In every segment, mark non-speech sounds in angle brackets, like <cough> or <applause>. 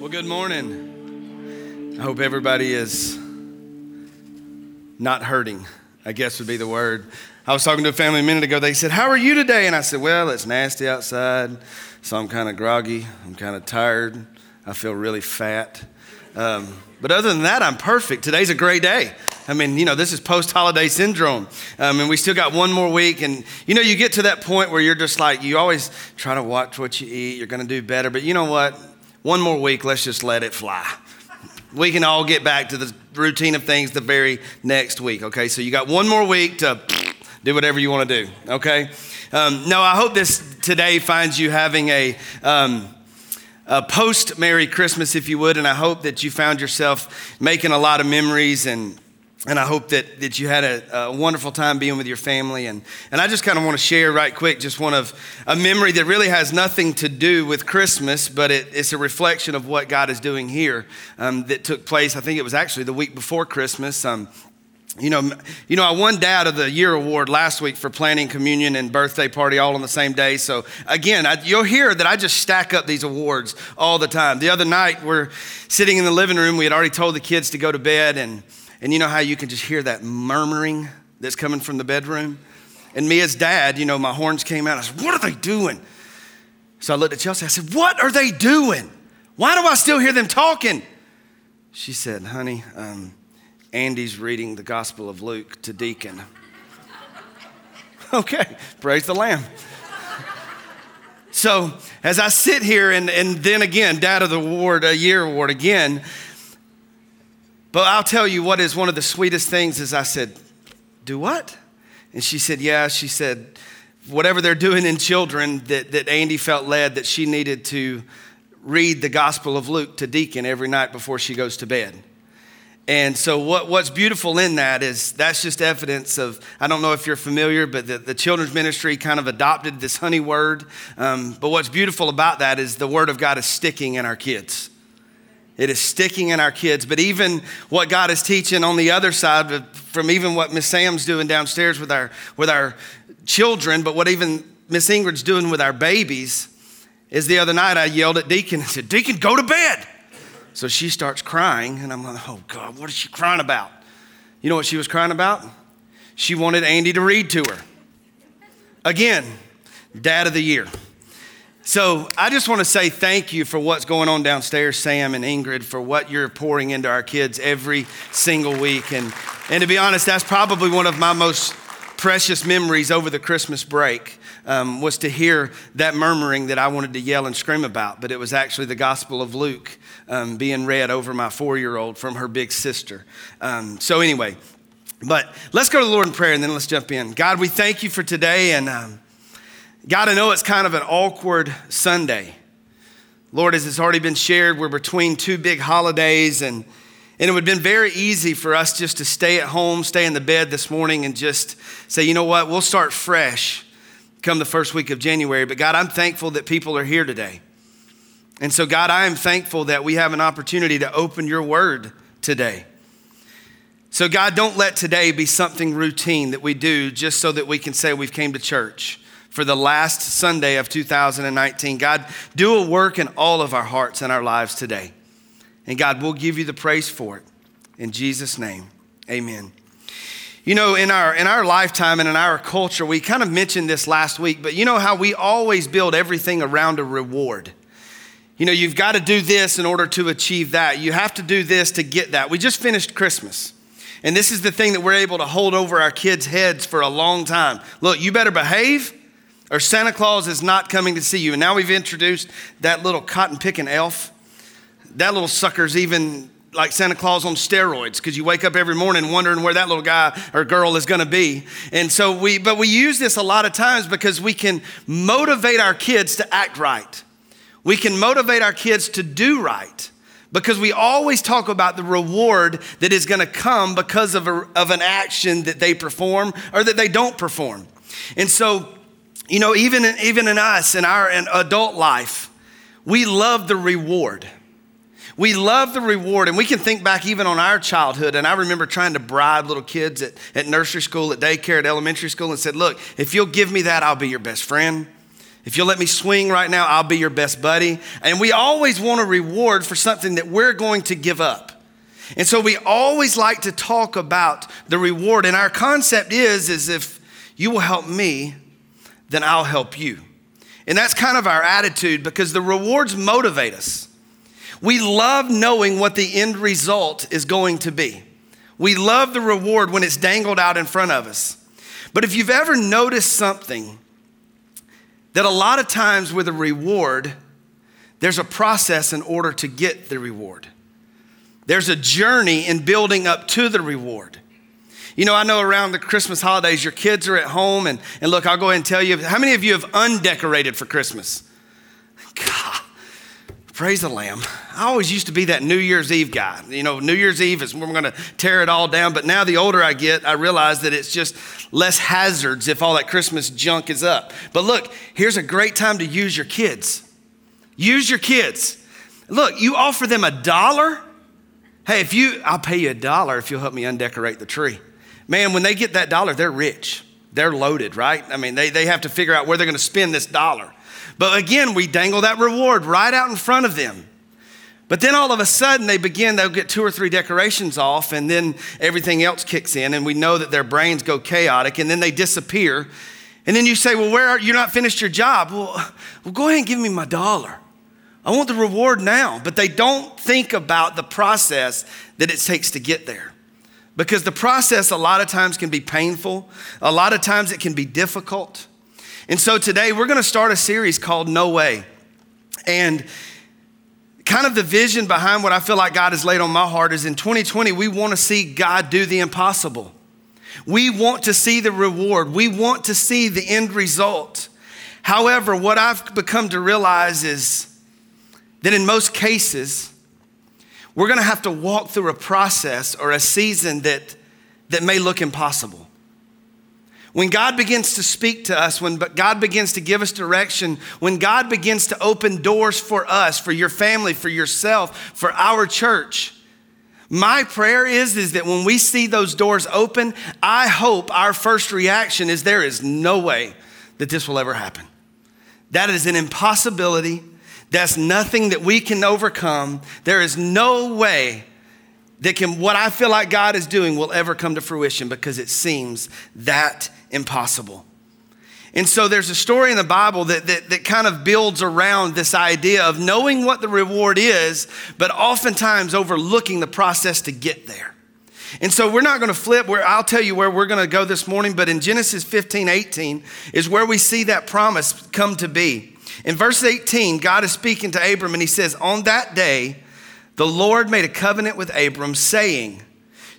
Well, good morning. I hope everybody is not hurting, I guess would be the word. I was talking to a family a minute ago. They said, How are you today? And I said, Well, it's nasty outside, so I'm kind of groggy. I'm kind of tired. I feel really fat. Um, but other than that, I'm perfect. Today's a great day. I mean, you know, this is post holiday syndrome. Um, and we still got one more week. And, you know, you get to that point where you're just like, you always try to watch what you eat. You're going to do better. But you know what? One more week, let's just let it fly. We can all get back to the routine of things the very next week, okay? So you got one more week to <sniffs> do whatever you want to do, okay? Um, no, I hope this today finds you having a. Um, a post Merry Christmas, if you would, and I hope that you found yourself making a lot of memories and and I hope that, that you had a, a, wonderful time being with your family. And, and I just kind of want to share right quick just one of a memory that really has nothing to do with Christmas, but it, it's a reflection of what God is doing here um, that took place. I think it was actually the week before Christmas. Um, you know, you know, I won Dad of the Year award last week for planning communion and birthday party all on the same day. So again, I, you'll hear that I just stack up these awards all the time. The other night, we're sitting in the living room. We had already told the kids to go to bed, and and you know how you can just hear that murmuring that's coming from the bedroom? And me as dad, you know, my horns came out. I said, What are they doing? So I looked at Chelsea. I said, What are they doing? Why do I still hear them talking? She said, Honey, um, Andy's reading the Gospel of Luke to Deacon. <laughs> okay, praise the Lamb. so as I sit here, and, and then again, Dad of the Award, a year award again, but I'll tell you what is one of the sweetest things is I said, Do what? And she said, Yeah. She said, Whatever they're doing in children, that, that Andy felt led that she needed to read the Gospel of Luke to Deacon every night before she goes to bed. And so, what, what's beautiful in that is that's just evidence of, I don't know if you're familiar, but the, the children's ministry kind of adopted this honey word. Um, but what's beautiful about that is the word of God is sticking in our kids. It is sticking in our kids. But even what God is teaching on the other side, from even what Miss Sam's doing downstairs with our, with our children, but what even Miss Ingrid's doing with our babies, is the other night I yelled at Deacon and said, Deacon, go to bed. So she starts crying, and I'm like, oh God, what is she crying about? You know what she was crying about? She wanted Andy to read to her. Again, dad of the year. So I just want to say thank you for what's going on downstairs, Sam and Ingrid, for what you're pouring into our kids every single week. And, and to be honest, that's probably one of my most precious memories over the Christmas break. Um, was to hear that murmuring that I wanted to yell and scream about, but it was actually the Gospel of Luke um, being read over my four year old from her big sister. Um, so, anyway, but let's go to the Lord in prayer and then let's jump in. God, we thank you for today and um, God, I know it's kind of an awkward Sunday. Lord, as it's already been shared, we're between two big holidays, and, and it would have been very easy for us just to stay at home, stay in the bed this morning, and just say, you know what, we'll start fresh come the first week of January. But God, I'm thankful that people are here today. And so, God, I am thankful that we have an opportunity to open your word today. So, God, don't let today be something routine that we do just so that we can say we've came to church for the last Sunday of 2019. God, do a work in all of our hearts and our lives today. And God, we'll give you the praise for it. In Jesus' name, amen. You know, in our in our lifetime and in our culture, we kind of mentioned this last week, but you know how we always build everything around a reward. You know, you've got to do this in order to achieve that. You have to do this to get that. We just finished Christmas. And this is the thing that we're able to hold over our kids' heads for a long time. Look, you better behave or Santa Claus is not coming to see you. And now we've introduced that little cotton picking elf. That little sucker's even like Santa Claus on steroids because you wake up every morning wondering where that little guy or girl is going to be. And so we, but we use this a lot of times because we can motivate our kids to act right. We can motivate our kids to do right because we always talk about the reward that is going to come because of, a, of an action that they perform or that they don't perform. And so you know, even in, even in us, in our in adult life, we love the reward. We love the reward, and we can think back even on our childhood. And I remember trying to bribe little kids at, at nursery school, at daycare, at elementary school, and said, Look, if you'll give me that, I'll be your best friend. If you'll let me swing right now, I'll be your best buddy. And we always want a reward for something that we're going to give up. And so we always like to talk about the reward. And our concept is, is if you will help me, then I'll help you. And that's kind of our attitude because the rewards motivate us. We love knowing what the end result is going to be. We love the reward when it's dangled out in front of us. But if you've ever noticed something, that a lot of times with a reward, there's a process in order to get the reward. There's a journey in building up to the reward. You know, I know around the Christmas holidays, your kids are at home, and, and look, I'll go ahead and tell you how many of you have undecorated for Christmas? God, praise the Lamb. I always used to be that New Year's Eve guy. You know, New Year's Eve is when we're going to tear it all down. But now, the older I get, I realize that it's just less hazards if all that Christmas junk is up. But look, here's a great time to use your kids. Use your kids. Look, you offer them a dollar. Hey, if you, I'll pay you a dollar if you'll help me undecorate the tree man, when they get that dollar, they're rich. They're loaded, right? I mean, they, they have to figure out where they're going to spend this dollar. But again, we dangle that reward right out in front of them. But then all of a sudden, they begin, they'll get two or three decorations off, and then everything else kicks in, and we know that their brains go chaotic, and then they disappear. And then you say, Well, where are you not finished your job? Well, well, go ahead and give me my dollar. I want the reward now. But they don't think about the process that it takes to get there. Because the process a lot of times can be painful, a lot of times it can be difficult. And so today we're going to start a series called No Way. And kind of the vision behind what I feel like God has laid on my heart is in 2020, we want to see God do the impossible. We want to see the reward, we want to see the end result. However, what I've become to realize is that in most cases, we're going to have to walk through a process or a season that, that may look impossible. When God begins to speak to us, when God begins to give us direction, when God begins to open doors for us, for your family, for yourself, for our church, my prayer is, is that when we see those doors open, I hope our first reaction is there is no way that this will ever happen. That is an impossibility. That's nothing that we can overcome. There is no way that can what I feel like God is doing will ever come to fruition because it seems that impossible. And so there's a story in the Bible that, that, that, kind of builds around this idea of knowing what the reward is, but oftentimes overlooking the process to get there. And so we're not going to flip where I'll tell you where we're going to go this morning, but in Genesis 15, 18 is where we see that promise come to be. In verse 18, God is speaking to Abram and he says, On that day, the Lord made a covenant with Abram, saying,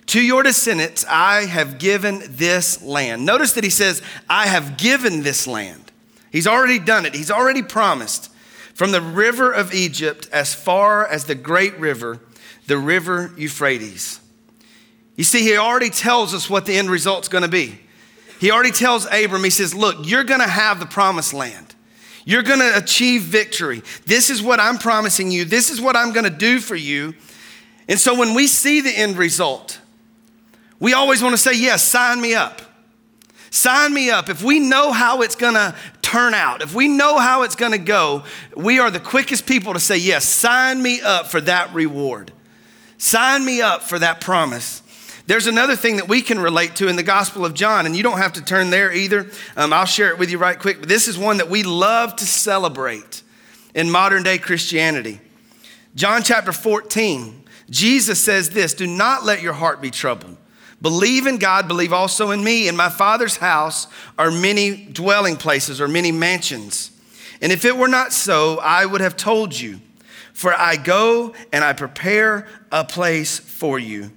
To your descendants I have given this land. Notice that he says, I have given this land. He's already done it, he's already promised. From the river of Egypt as far as the great river, the river Euphrates. You see, he already tells us what the end result's gonna be. He already tells Abram, he says, Look, you're gonna have the promised land. You're going to achieve victory. This is what I'm promising you. This is what I'm going to do for you. And so when we see the end result, we always want to say, Yes, sign me up. Sign me up. If we know how it's going to turn out, if we know how it's going to go, we are the quickest people to say, Yes, sign me up for that reward. Sign me up for that promise. There's another thing that we can relate to in the Gospel of John, and you don't have to turn there either. Um, I'll share it with you right quick. But this is one that we love to celebrate in modern day Christianity. John chapter 14, Jesus says this Do not let your heart be troubled. Believe in God, believe also in me. In my Father's house are many dwelling places or many mansions. And if it were not so, I would have told you. For I go and I prepare a place for you.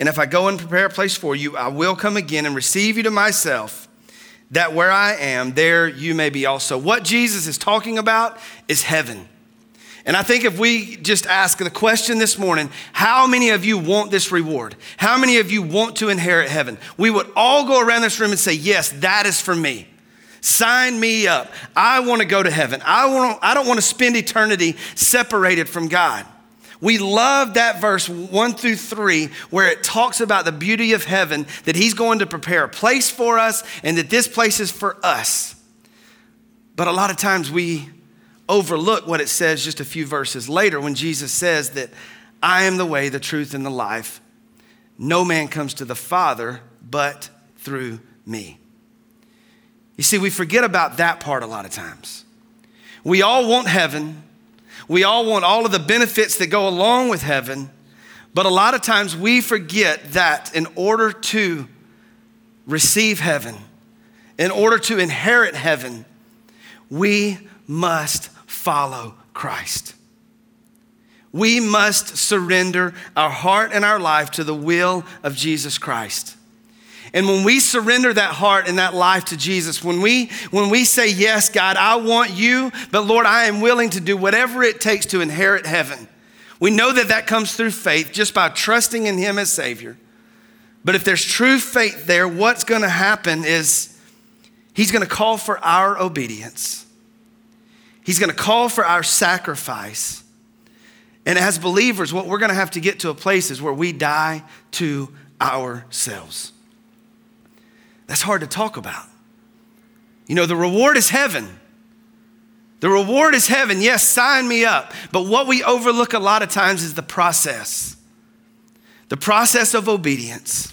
And if I go and prepare a place for you, I will come again and receive you to myself, that where I am, there you may be also. What Jesus is talking about is heaven. And I think if we just ask the question this morning, how many of you want this reward? How many of you want to inherit heaven? We would all go around this room and say, Yes, that is for me. Sign me up. I want to go to heaven. I, want, I don't want to spend eternity separated from God. We love that verse one through three, where it talks about the beauty of heaven, that He's going to prepare a place for us, and that this place is for us. But a lot of times we overlook what it says just a few verses later when Jesus says that I am the way, the truth, and the life. No man comes to the Father but through me. You see, we forget about that part a lot of times. We all want heaven. We all want all of the benefits that go along with heaven. But a lot of times we forget that in order to receive heaven, in order to inherit heaven, we must follow Christ. We must surrender our heart and our life to the will of Jesus Christ. And when we surrender that heart and that life to Jesus, when we when we say yes, God, I want you, but Lord, I am willing to do whatever it takes to inherit heaven. We know that that comes through faith just by trusting in him as savior. But if there's true faith there, what's going to happen is he's going to call for our obedience. He's going to call for our sacrifice. And as believers, what we're going to have to get to a place is where we die to ourselves. That's hard to talk about. You know, the reward is heaven. The reward is heaven. Yes, sign me up. But what we overlook a lot of times is the process the process of obedience,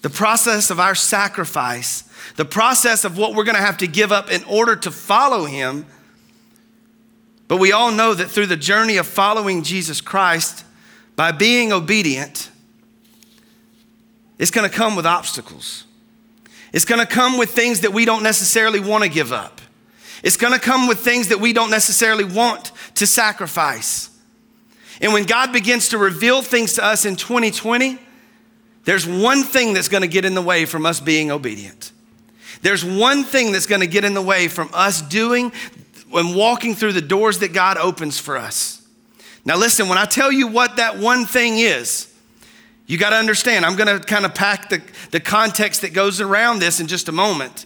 the process of our sacrifice, the process of what we're going to have to give up in order to follow Him. But we all know that through the journey of following Jesus Christ, by being obedient, it's going to come with obstacles. It's to come with things that we don't necessarily want to give up. It's to come with things that we don't necessarily want to sacrifice. And when God begins to reveal things to us in 2020, there's one thing that's to get in the way from us being obedient. There's one thing that's to get in the way from us doing and walking through the doors that God opens for us. Now, listen, when I tell you what that one thing is, you got to understand, I'm going to kind of pack the, the context that goes around this in just a moment.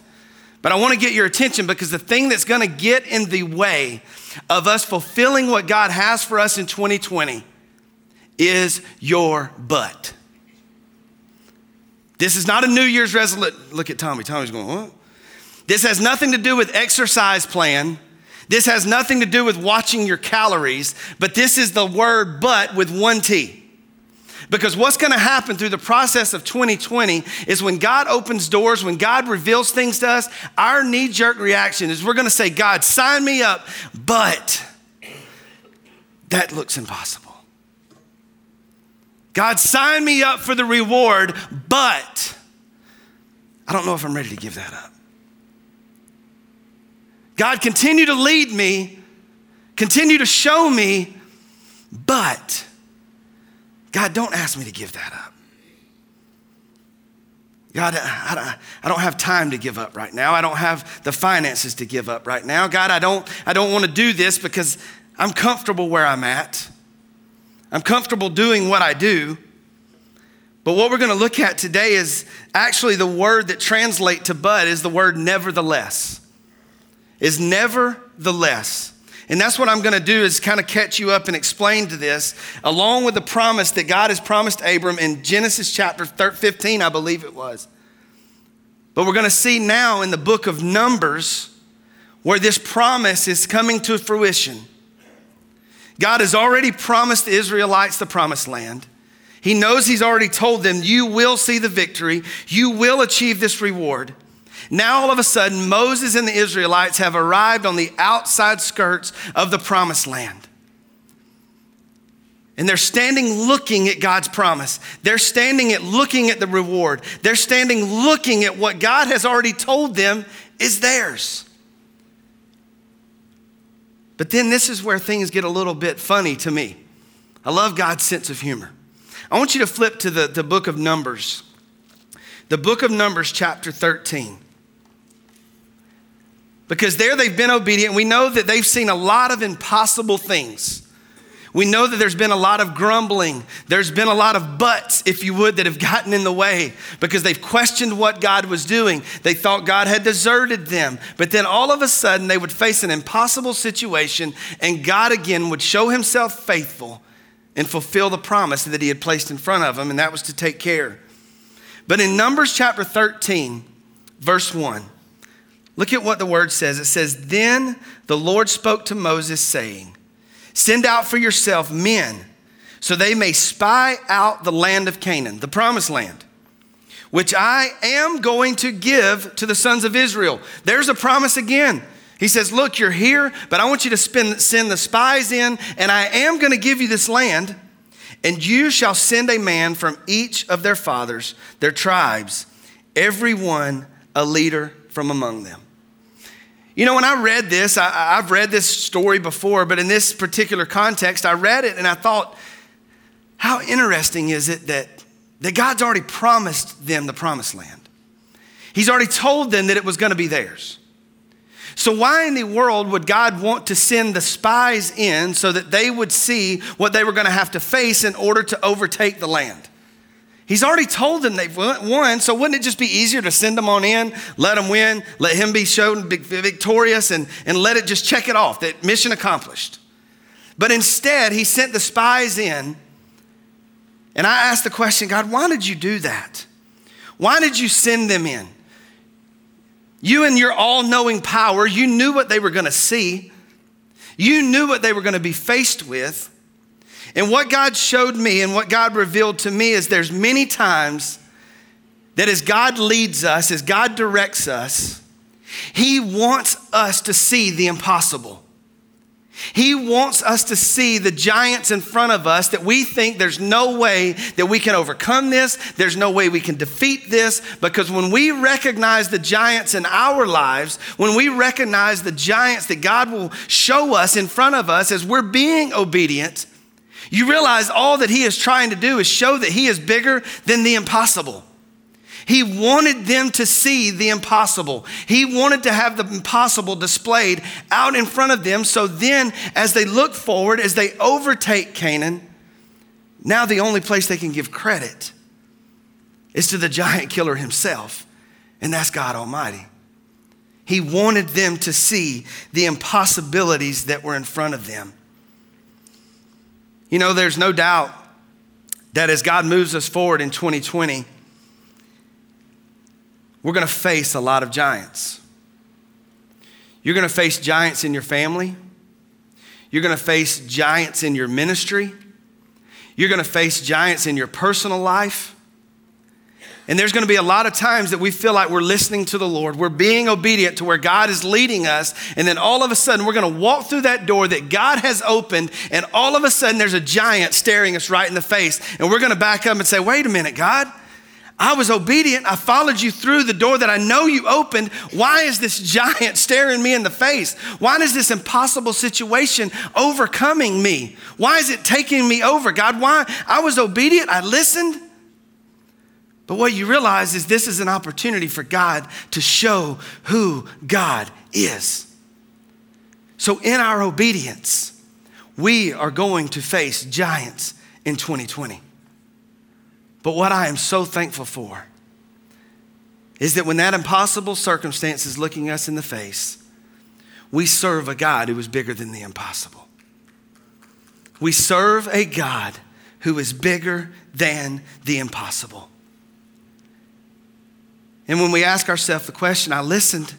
But I want to get your attention because the thing that's going to get in the way of us fulfilling what God has for us in 2020 is your butt. This is not a New Year's resolution. Look at Tommy. Tommy's going, what? This has nothing to do with exercise plan. This has nothing to do with watching your calories, but this is the word but with one T. Because what's going to happen through the process of 2020 is when God opens doors, when God reveals things to us, our knee jerk reaction is we're going to say, God, sign me up, but that looks impossible. God, sign me up for the reward, but I don't know if I'm ready to give that up. God, continue to lead me, continue to show me, but God, don't ask me to give that up. God, I, I, don't have time to give up right now. I don't have the finances to give up right now. God, I don't, I don't want to do this because I'm comfortable where I'm at. I'm comfortable doing what I do. But what we're going to look at today is actually the word that translate to bud is the word nevertheless. Is nevertheless. And that's what I'm going to do is kind of catch you up and explain to this, along with the promise that God has promised Abram in Genesis chapter 15, I believe it was. But we're going to see now in the book of Numbers where this promise is coming to fruition. God has already promised the Israelites the promised land. He knows He's already told them, You will see the victory, you will achieve this reward. Now, all of a sudden, Moses and the Israelites have arrived on the outside skirts of the promised land. And they're standing looking at God's promise. They're standing at looking at the reward. They're standing looking at what God has already told them is theirs. But then this is where things get a little bit funny to me. I love God's sense of humor. I want you to flip to the, the book of Numbers. The book of Numbers, chapter 13 because there they've been obedient. We know that they've seen a lot of impossible things. We know that there's been a lot of grumbling. There's been a lot of buts, if you would, that have gotten in the way because they've questioned what God was doing. They thought God had deserted them. But then all of a sudden, they would face an impossible situation, and God again would show himself faithful and fulfill the promise that he had placed in front of them, and that was to take care. But in Numbers chapter 13, verse 1, Look at what the word says. It says, Then the Lord spoke to Moses, saying, Send out for yourself men, so they may spy out the land of Canaan, the promised land, which I am going to give to the sons of Israel. There's a promise again. He says, Look, you're here, but I want you to spend, send the spies in, and I am going to give you this land. And you shall send a man from each of their fathers, their tribes, every one a leader from among them. You know, when I read this, I, have read this story before, but in this particular context, I read it and I thought, how interesting is it that, that God's already promised them the promised land? He's already told them that it was going to be theirs. So, why in the world would God want to send the spies in so that they would see what they were going to have to face in order to overtake the land? He's already told them they've won, so wouldn't it just be easier to send them on in, let them win, let him be shown victorious, and, and let it just check it off that mission accomplished? But instead, he sent the spies in, and I asked the question God, why did you do that? Why did you send them in? You and your all knowing power, you knew what they were going to see, you knew what they were going to be faced with. And what God showed me and what God revealed to me is there's many times that as God leads us, as God directs us, He wants us to see the impossible. He wants us to see the giants in front of us that we think there's no way that we can overcome this, there's no way we can defeat this, because when we recognize the giants in our lives, when we recognize the giants that God will show us in front of us as we're being obedient, you realize all that he is trying to do is show that he is bigger than the impossible. He wanted them to see the impossible. He wanted to have the impossible displayed out in front of them. So then, as they look forward, as they overtake Canaan, now the only place they can give credit is to the giant killer himself, and that's God Almighty. He wanted them to see the impossibilities that were in front of them. You know, there's no doubt that as God moves us forward in 2020, we're going to face a lot of giants. You're going to face giants in your family. You're going to face giants in your ministry. You're going to face giants in your personal life. And there's going to be a lot of times that we feel like we're listening to the Lord. We're being obedient to where God is leading us. And then all of a sudden, we're going to walk through that door that God has opened. And all of a sudden, there's a giant staring us right in the face. And we're going to back up and say, wait a minute, God. I was obedient. I followed you through the door that I know you opened. Why is this giant <laughs> staring me in the face? Why is this impossible situation overcoming me? Why is it taking me over? God, why? I was obedient. I listened. But what you realize is this is an opportunity for God to show who God is. So, in our obedience, we are going to face giants in 2020. But what I am so thankful for is that when that impossible circumstance is looking us in the face, we serve a God who is bigger than the impossible. We serve a God who is bigger than the impossible. And when we ask ourselves the question, I listened.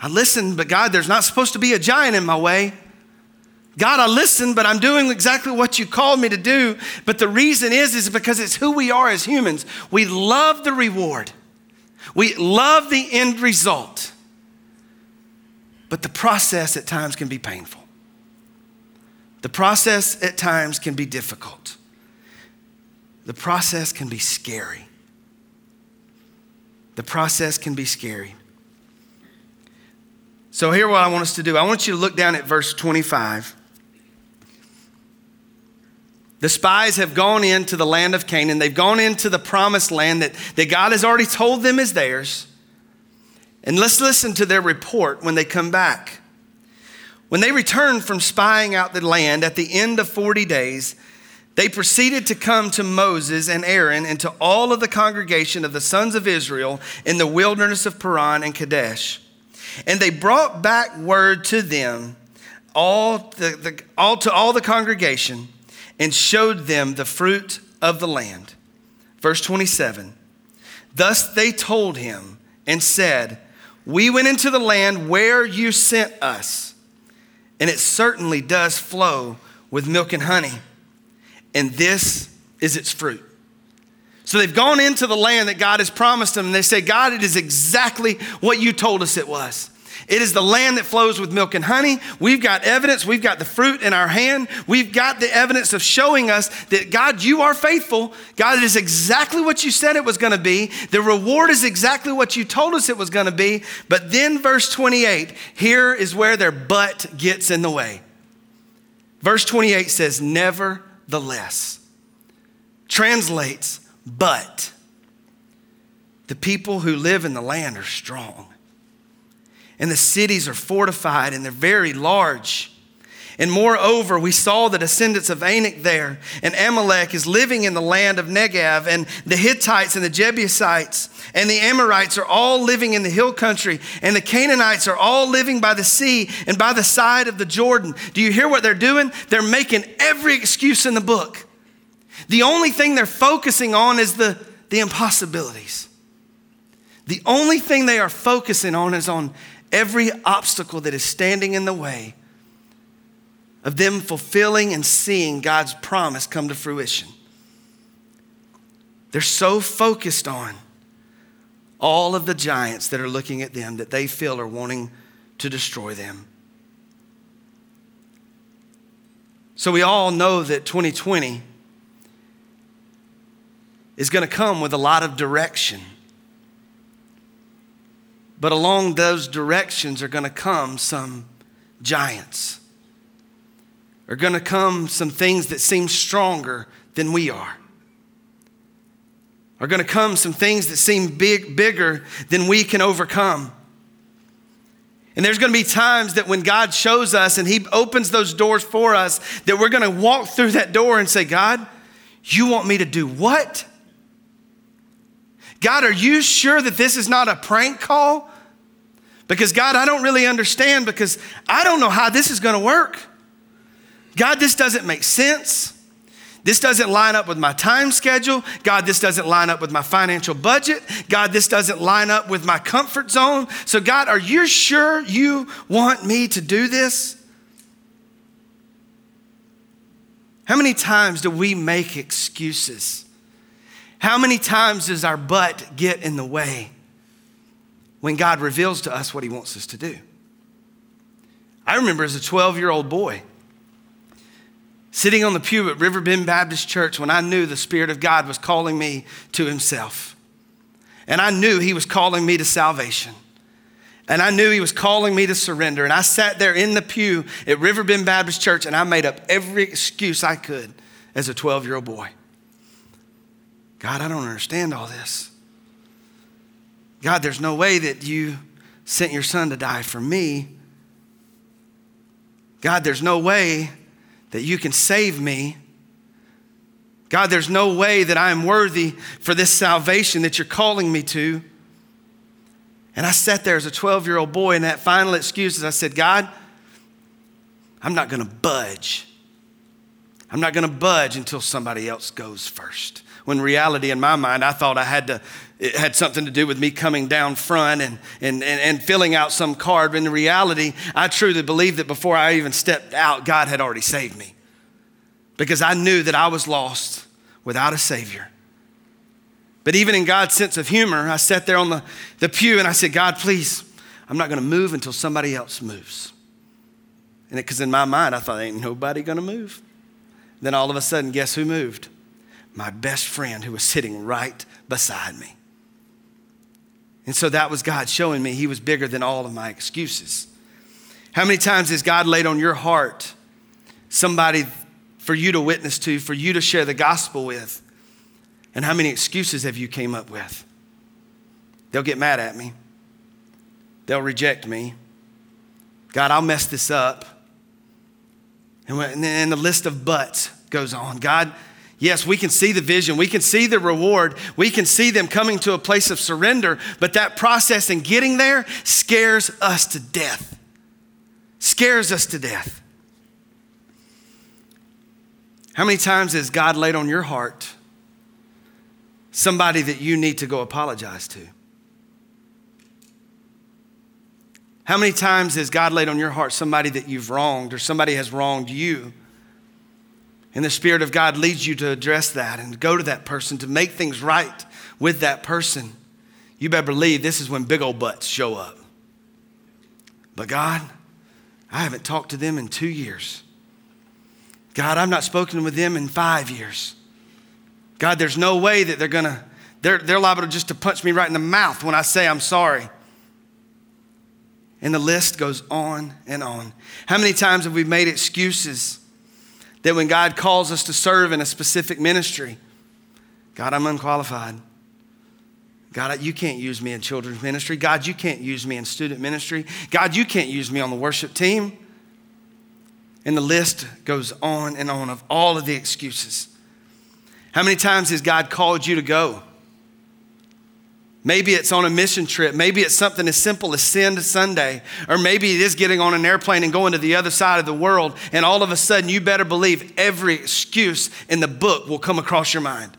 I listened, but God, there's not supposed to be a giant in my way. God, I listened, but I'm doing exactly what you called me to do. But the reason is, is because it's who we are as humans. We love the reward. We love the end result. But the process at times can be painful. The process at times can be difficult. The process can be scary the process can be scary. So, here what I want us to do I want you to look down at verse 25. The spies have gone into the land of Canaan. They've gone into the promised land that, that God has already told them is theirs. And let's listen to their report when they come back. When they returned from spying out the land at the end of 40 days, they proceeded to come to Moses and Aaron and to all of the congregation of the sons of Israel in the wilderness of Paran and Kadesh. And they brought back word to them, all, the, the, all to all the congregation, and showed them the fruit of the land. Verse 27 Thus they told him and said, We went into the land where you sent us, and it certainly does flow with milk and honey. And this is its fruit. So they've gone into the land that God has promised them, and they say, God, it is exactly what you told us it was. It is the land that flows with milk and honey. We've got evidence. We've got the fruit in our hand. We've got the evidence of showing us that God, you are faithful. God, it is exactly what you said it was going to be. The reward is exactly what you told us it was going to be. But then, verse 28, here is where their butt gets in the way. Verse 28 says, Nevertheless, translates, but the people who live in the land are strong and the cities are fortified and they're very large. And moreover, we saw the descendants of Anak there, and Amalek is living in the land of Negev, and the Hittites and the Jebusites and the Amorites are all living in the hill country, and the Canaanites are all living by the sea and by the side of the Jordan. Do you hear what they're doing? They're making every excuse in the book. The only thing they're focusing on is the, the impossibilities. The only thing they are focusing on is on every obstacle that is standing in the way of them fulfilling and seeing God's promise come to fruition. They're so focused on all of the giants that are looking at them that they feel are wanting to destroy them. So we all know that 2020 is going to come with a lot of direction. But along those directions are going to come some giants. Are going to come some things that seem stronger than we are. Are going to come some things that seem big, bigger than we can overcome. And there's going to be times that when God shows us and He opens those doors for us, that we're going to walk through that door and say, God, you want me to do what? God, are you sure that this is not a prank call? Because, God, I don't really understand because I don't know how this is going to work. God, this doesn't make sense. This doesn't line up with my time schedule. God, this doesn't line up with my financial budget. God, this doesn't line up with my comfort zone. So, God, are you sure you want me to do this? How many times do we make excuses? How many times does our butt get in the way when God reveals to us what He wants us to do? I remember as a 12 year old boy sitting on the pew at Riverbend Baptist Church when I knew the Spirit of God was calling me to Himself. And I knew He was calling me to salvation. And I knew He was calling me to surrender. And I sat there in the pew at Riverbend Baptist Church and I made up every excuse I could as a 12 year old boy. God, I don't understand all this. God, there's no way that you sent your son to die for me. God, there's no way that you can save me. God, there's no way that I am worthy for this salvation that you're calling me to. And I sat there as a 12 year old boy, and that final excuse is I said, God, I'm not going to budge. I'm not going to budge until somebody else goes first when reality in my mind, I thought I had to, it had something to do with me coming down front and, and, and, and filling out some card. But in reality, I truly believe that before I even stepped out, God had already saved me because I knew that I was lost without a Savior. But even in God's sense of humor, I sat there on the, the pew and I said, God, please, I'm not going to move until somebody else moves. And because in my mind, I thought, ain't nobody going to move. Then all of a sudden, guess who moved? my best friend who was sitting right beside me. And so that was God showing me He was bigger than all of my excuses. How many times has God laid on your heart somebody for you to witness to, for you to share the gospel with? And how many excuses have you came up with? They'll get mad at me. They'll reject me. God, I'll mess this up. And then the list of buts goes on. God, Yes, we can see the vision, we can see the reward, we can see them coming to a place of surrender, but that process in getting there scares us to death. Scares us to death. How many times has God laid on your heart somebody that you need to go apologize to? How many times has God laid on your heart somebody that you've wronged or somebody has wronged you? And the Spirit of God leads you to address that and go to that person to make things right with that person. You better believe this is when big old butts show up. But God, I haven't talked to them in two years. God, I've not spoken with them in five years. God, there's no way that they're gonna, they're, they're liable to just to punch me right in the mouth when I say I'm sorry. And the list goes on and on. How many times have we made excuses that when God calls us to serve in a specific ministry, God, I'm unqualified. God, you can't use me in children's ministry. God, you can't use me in student ministry. God, you can't use me on the worship team. And the list goes on and on of all of the excuses. How many times has God called you to go? Maybe it's on a mission trip. Maybe it's something as simple as Send Sunday. Or maybe it is getting on an airplane and going to the other side of the world. And all of a sudden, you better believe every excuse in the book will come across your mind.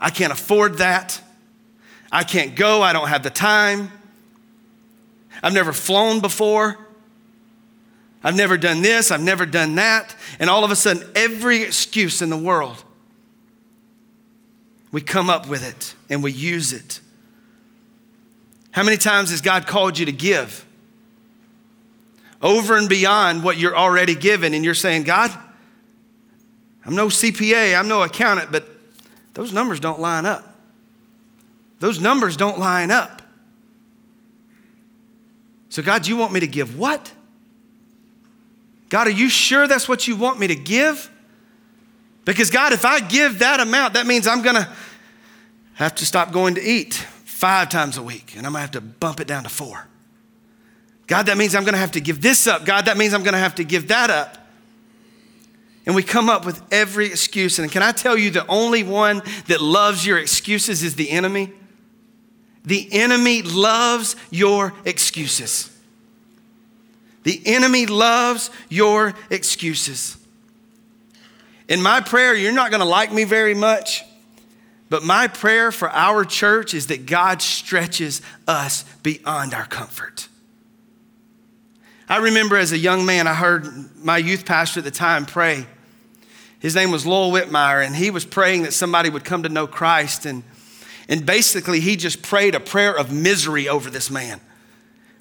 I can't afford that. I can't go. I don't have the time. I've never flown before. I've never done this. I've never done that. And all of a sudden, every excuse in the world, we come up with it and we use it. How many times has God called you to give? Over and beyond what you're already given, and you're saying, God, I'm no CPA, I'm no accountant, but those numbers don't line up. Those numbers don't line up. So, God, you want me to give what? God, are you sure that's what you want me to give? Because, God, if I give that amount, that means I'm going to have to stop going to eat five times a week, and I'm gonna have to bump it down to four. God, that means I'm gonna have to give this up. God, that means I'm gonna have to give that up. And we come up with every excuse. And can I tell you, the only one that loves your excuses is the enemy? The enemy loves your excuses. The enemy loves your excuses. In my prayer, you're not gonna like me very much. But my prayer for our church is that God stretches us beyond our comfort. I remember as a young man, I heard my youth pastor at the time pray. His name was Lowell Whitmire, and he was praying that somebody would come to know Christ. And, and basically, he just prayed a prayer of misery over this man.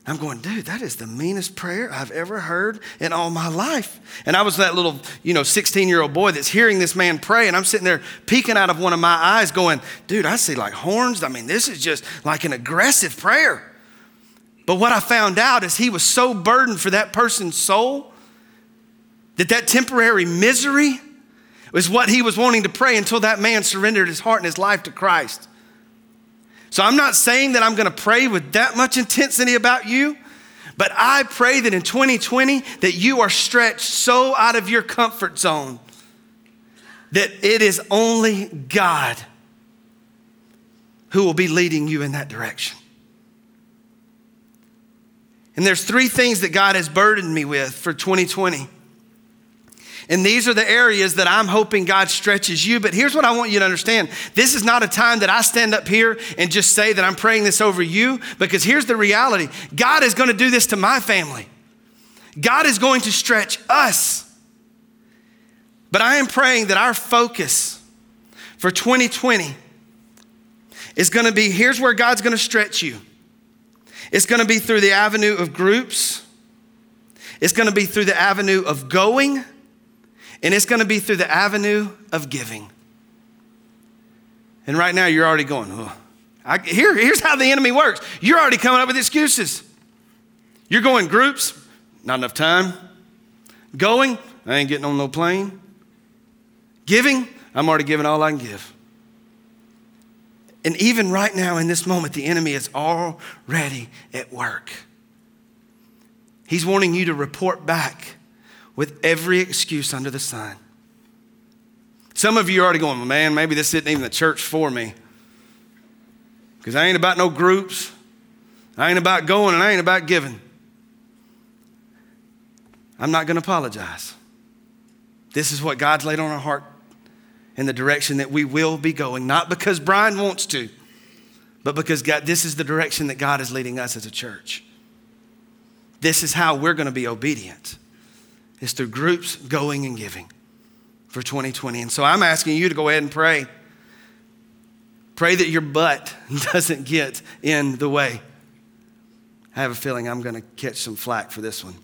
I'm going, dude, that is the meanest prayer I've ever heard in all my life. And I was that little, you know, 16 year old boy that's hearing this man pray, and I'm sitting there peeking out of one of my eyes, going, dude, I see like horns. I mean, this is just like an aggressive prayer. But what I found out is he was so burdened for that person's soul that that temporary misery was what he was wanting to pray until that man surrendered his heart and his life to Christ. So I'm not saying that I'm going to pray with that much intensity about you, but I pray that in 2020 that you are stretched so out of your comfort zone that it is only God who will be leading you in that direction. And there's three things that God has burdened me with for 2020. And these are the areas that I'm hoping God stretches you. But here's what I want you to understand this is not a time that I stand up here and just say that I'm praying this over you, because here's the reality God is going to do this to my family, God is going to stretch us. But I am praying that our focus for 2020 is going to be here's where God's going to stretch you. It's going to be through the avenue of groups. It's going to be through the avenue of going. And it's going to be through the avenue of giving. And right now, you're already going, oh. I, here, here's how the enemy works. You're already coming up with excuses. You're going groups, not enough time. Going, I ain't getting on no plane. Giving, I'm already giving all I can give. And even right now, in this moment, the enemy is already at work. He's wanting you to report back with every excuse under the sun. Some of you are already going, man, maybe this isn't even the church for me. Because I ain't about no groups. I ain't about going and I ain't about giving. I'm not going to apologize. This is what God's laid on our heart in the direction that we will be going, not because Brian wants to, but because God, this is the direction that God is leading us as a church. this is how we're going to be obedient. It's through groups going and giving for 2020. And so I'm asking you to go ahead and pray. Pray that your butt <laughs> doesn't get in the way. I have a feeling I'm going to catch some flack for this one.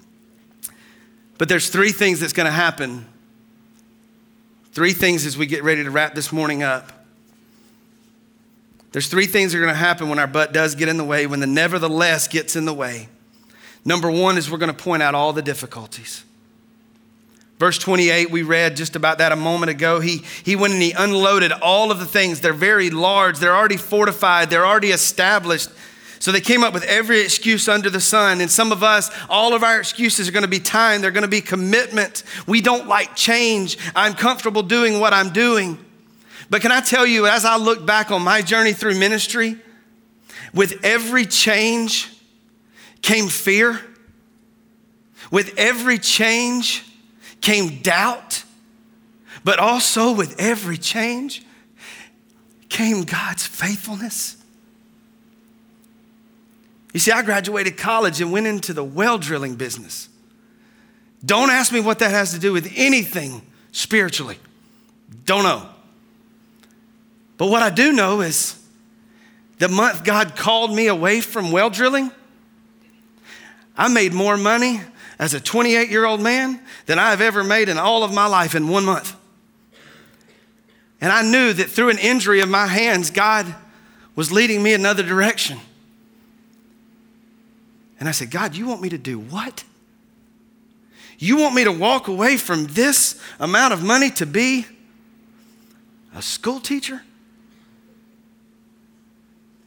But there's three things that's going to happen. Three things as we get ready to wrap this morning up. There's three things that are going to happen when our butt does get in the way, when the nevertheless gets in the way. Number one is we're going to point out all the difficulties. Verse 28, we read just about that a moment ago. He, he went and he unloaded all of the things. They're very large, they're already fortified, they're already established. So they came up with every excuse under the sun. And some of us, all of our excuses are going to be time, they're going to be commitment. We don't like change. I'm comfortable doing what I'm doing. But can I tell you, as I look back on my journey through ministry, with every change came fear. With every change came doubt. But also with every change came God's faithfulness. You see, I graduated college and went into the well drilling business. Don't ask me what that has to do with anything spiritually. Don't know. But what I do know is the month God called me away from well drilling, I made more money as a 28 year old man than I've ever made in all of my life in one month. And I knew that through an injury of my hands, God was leading me another direction. And I said, God, you want me to do what? You want me to walk away from this amount of money to be a school teacher?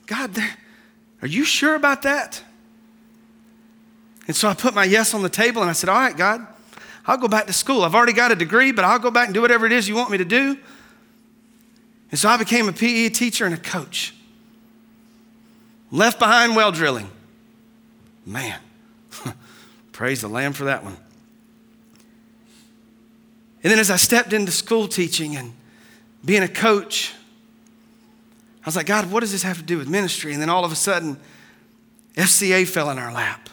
God, are you sure about that? And so I put my yes on the table and I said, All right, God, I'll go back to school. I've already got a degree, but I'll go back and do whatever it is you want me to do. And so I became a PE teacher and a coach. Left behind well drilling. Man, <laughs> praise the Lamb for that one. And then as I stepped into school teaching and being a coach, I was like, God, what does this have to do with ministry? And then all of a sudden, FCA fell in our lap.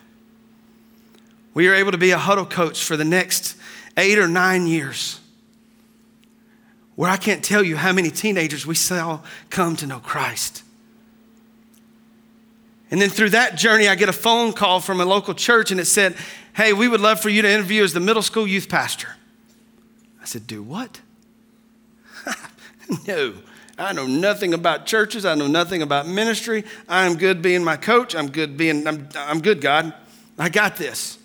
We were able to be a huddle coach for the next eight or nine years, where I can't tell you how many teenagers we saw come to know Christ. And then through that journey, I get a phone call from a local church and it said, Hey, we would love for you to interview as the middle school youth pastor. I said, Do what? <laughs> no, I know nothing about churches. I know nothing about ministry. I'm good being my coach. I'm good being, I'm, I'm good, God. I got this.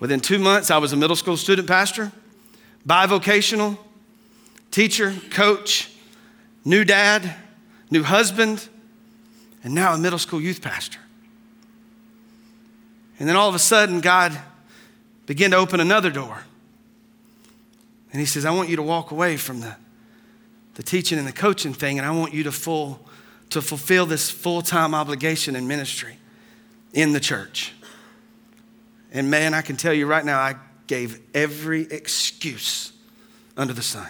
Within two months, I was a middle school student pastor, bivocational, teacher, coach, new dad, new husband, and now a middle school youth pastor. And then all of a sudden, God began to open another door. And He says, I want you to walk away from the, the teaching and the coaching thing, and I want you to, full, to fulfill this full time obligation in ministry in the church. And man, I can tell you right now, I gave every excuse under the sun.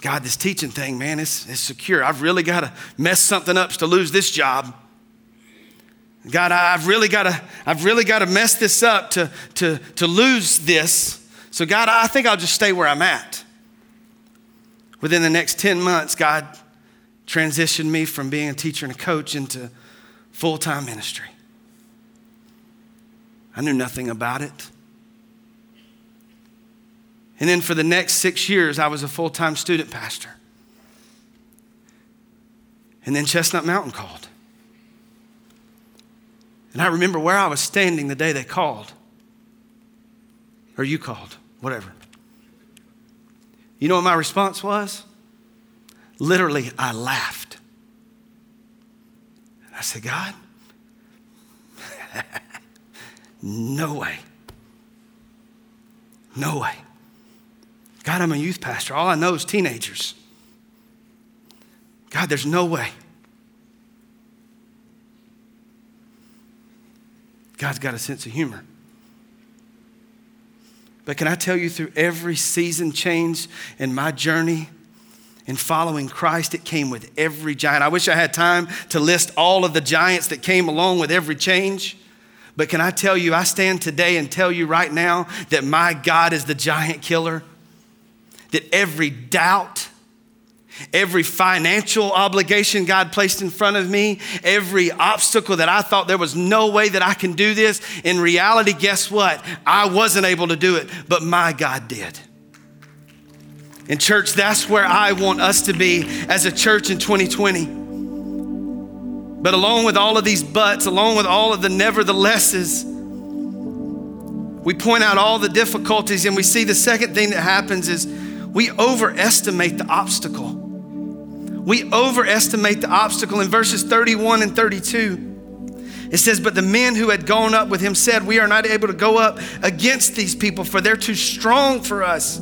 God, this teaching thing, man, it's, it's secure. I've really got to mess something up to lose this job. God, I've really got to, I've really got to mess this up to, to, to lose this. So, God, I think I'll just stay where I'm at. Within the next 10 months, God transitioned me from being a teacher and a coach into full time ministry. I knew nothing about it. And then for the next six years, I was a full time student pastor. And then Chestnut Mountain called. And I remember where I was standing the day they called, or you called, whatever. You know what my response was? Literally, I laughed. I said, God, no way. No way. God, I'm a youth pastor. All I know is teenagers. God, there's no way. God's got a sense of humor. But can I tell you, through every season change in my journey in following Christ, it came with every giant. I wish I had time to list all of the giants that came along with every change. But can I tell you, I stand today and tell you right now that my God is the giant killer, that every doubt, Every financial obligation God placed in front of me, every obstacle that I thought there was no way that I can do this, in reality, guess what? I wasn't able to do it, but my God did. In church, that's where I want us to be as a church in 2020. But along with all of these buts, along with all of the neverthelesses, we point out all the difficulties and we see the second thing that happens is we overestimate the obstacle. We overestimate the obstacle in verses 31 and 32. It says, But the men who had gone up with him said, We are not able to go up against these people, for they're too strong for us.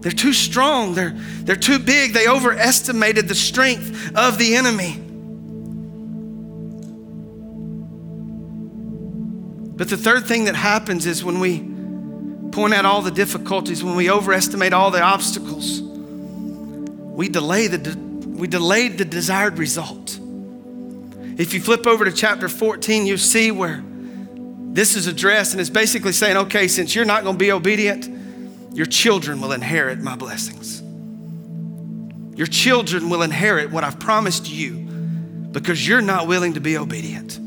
They're too strong, they're, they're too big. They overestimated the strength of the enemy. But the third thing that happens is when we point out all the difficulties, when we overestimate all the obstacles, we delay the we delayed the desired result. If you flip over to chapter 14, you see where this is addressed, and it's basically saying, okay, since you're not going to be obedient, your children will inherit my blessings. Your children will inherit what I've promised you because you're not willing to be obedient.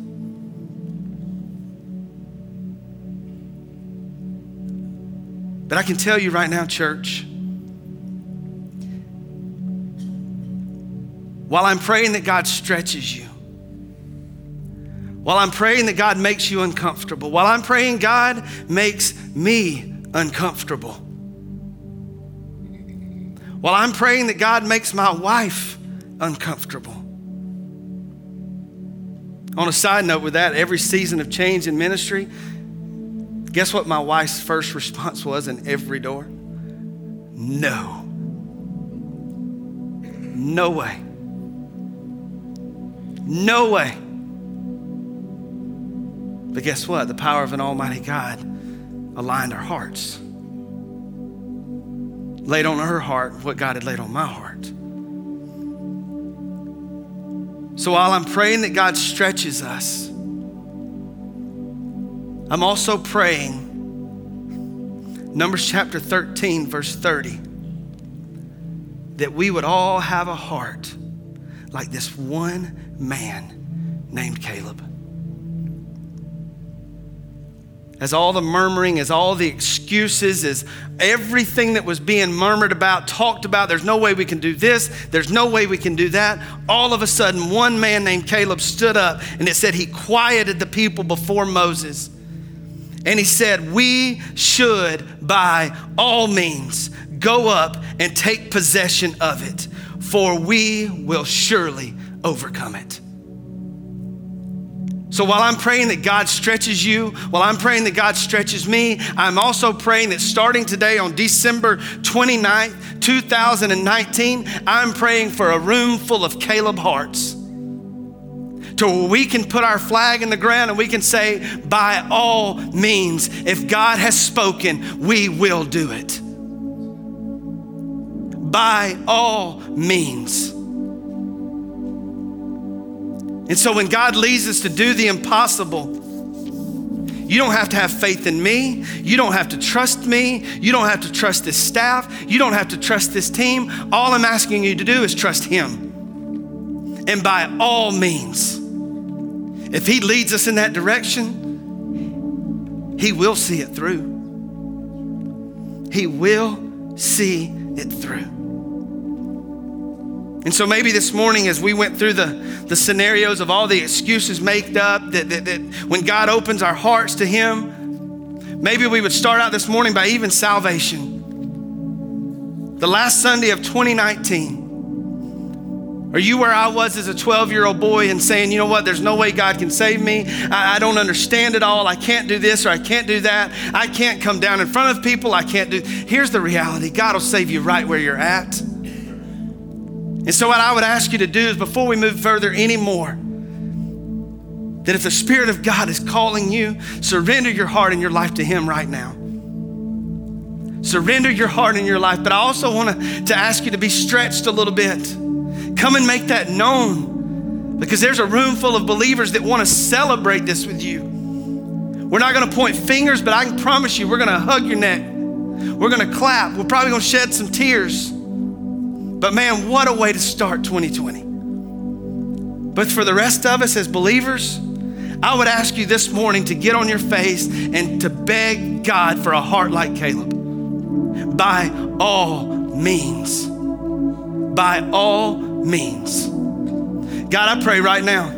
But I can tell you right now, church, while I'm praying that God stretches you, while I'm praying that God makes you uncomfortable, while I'm praying God makes me uncomfortable, while I'm praying that God makes my wife uncomfortable. On a side note with that, every season of change in ministry, guess what my wife's first response was in every door? No. No way. No way. But guess what? The power of an Almighty God aligned our hearts, laid on her heart what God had laid on my heart. So while I'm praying that God stretches us, I'm also praying Numbers chapter 13, verse 30, that we would all have a heart like this one man named Caleb. As all the murmuring, as all the excuses, as everything that was being murmured about, talked about, there's no way we can do this, there's no way we can do that. All of a sudden, one man named Caleb stood up and it said he quieted the people before Moses. And he said, We should by all means go up and take possession of it for we will surely overcome it. So while I'm praying that God stretches you, while I'm praying that God stretches me, I'm also praying that starting today on December 29th, 2019, I'm praying for a room full of Caleb hearts. To where we can put our flag in the ground and we can say, by all means, if God has spoken, we will do it by all means. And so when God leads us to do the impossible, you don't have to have faith in me. You don't have to trust me. You don't have to trust this staff. You don't have to trust this team. All I'm asking you to do is trust Him. And by all means, if He leads us in that direction, He will see it through. He will see it through. And so maybe this morning, as we went through the, the scenarios of all the excuses made up, that, that, that when God opens our hearts to Him, maybe we would start out this morning by even salvation. The last Sunday of 2019. Are you where I was as a 12 year old boy and saying, you know what, there's no way God can save me? I, I don't understand it all. I can't do this or I can't do that. I can't come down in front of people. I can't do. Here's the reality God will save you right where you're at. And so, what I would ask you to do is before we move further anymore, that if the Spirit of God is calling you, surrender your heart and your life to Him right now. Surrender your heart and your life. But I also want to, to ask you to be stretched a little bit. Come and make that known. Because there's a room full of believers that want to celebrate this with you. We're not going to point fingers, but I can promise you, we're going to hug your neck. We're going to clap. We're probably going to shed some tears. But man, what a way to start 2020. But for the rest of us as believers, I would ask you this morning to get on your face and to beg God for a heart like Caleb. By all means. By all means. God, I pray right now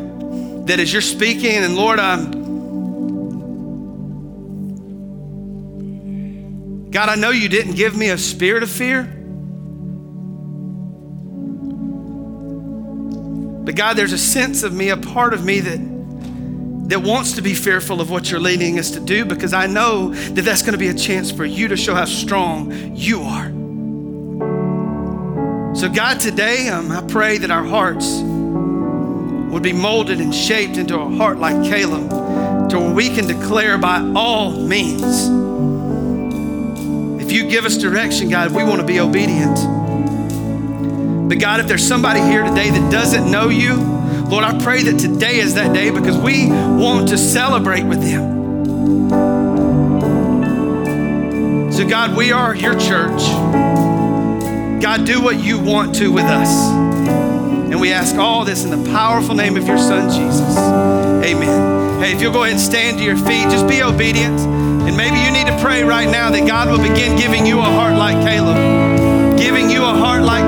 that as you're speaking, and Lord, I'm. God, I know you didn't give me a spirit of fear. But God, there's a sense of me, a part of me that that wants to be fearful of what you're leading us to do because I know that that's going to be a chance for you to show how strong you are. So, God, today um, I pray that our hearts would be molded and shaped into a heart like Caleb, to where we can declare by all means. If you give us direction, God, we want to be obedient. But God, if there's somebody here today that doesn't know you, Lord, I pray that today is that day because we want to celebrate with them. So, God, we are your church. God, do what you want to with us. And we ask all this in the powerful name of your son, Jesus. Amen. Hey, if you'll go ahead and stand to your feet, just be obedient. And maybe you need to pray right now that God will begin giving you a heart like Caleb, giving you a heart like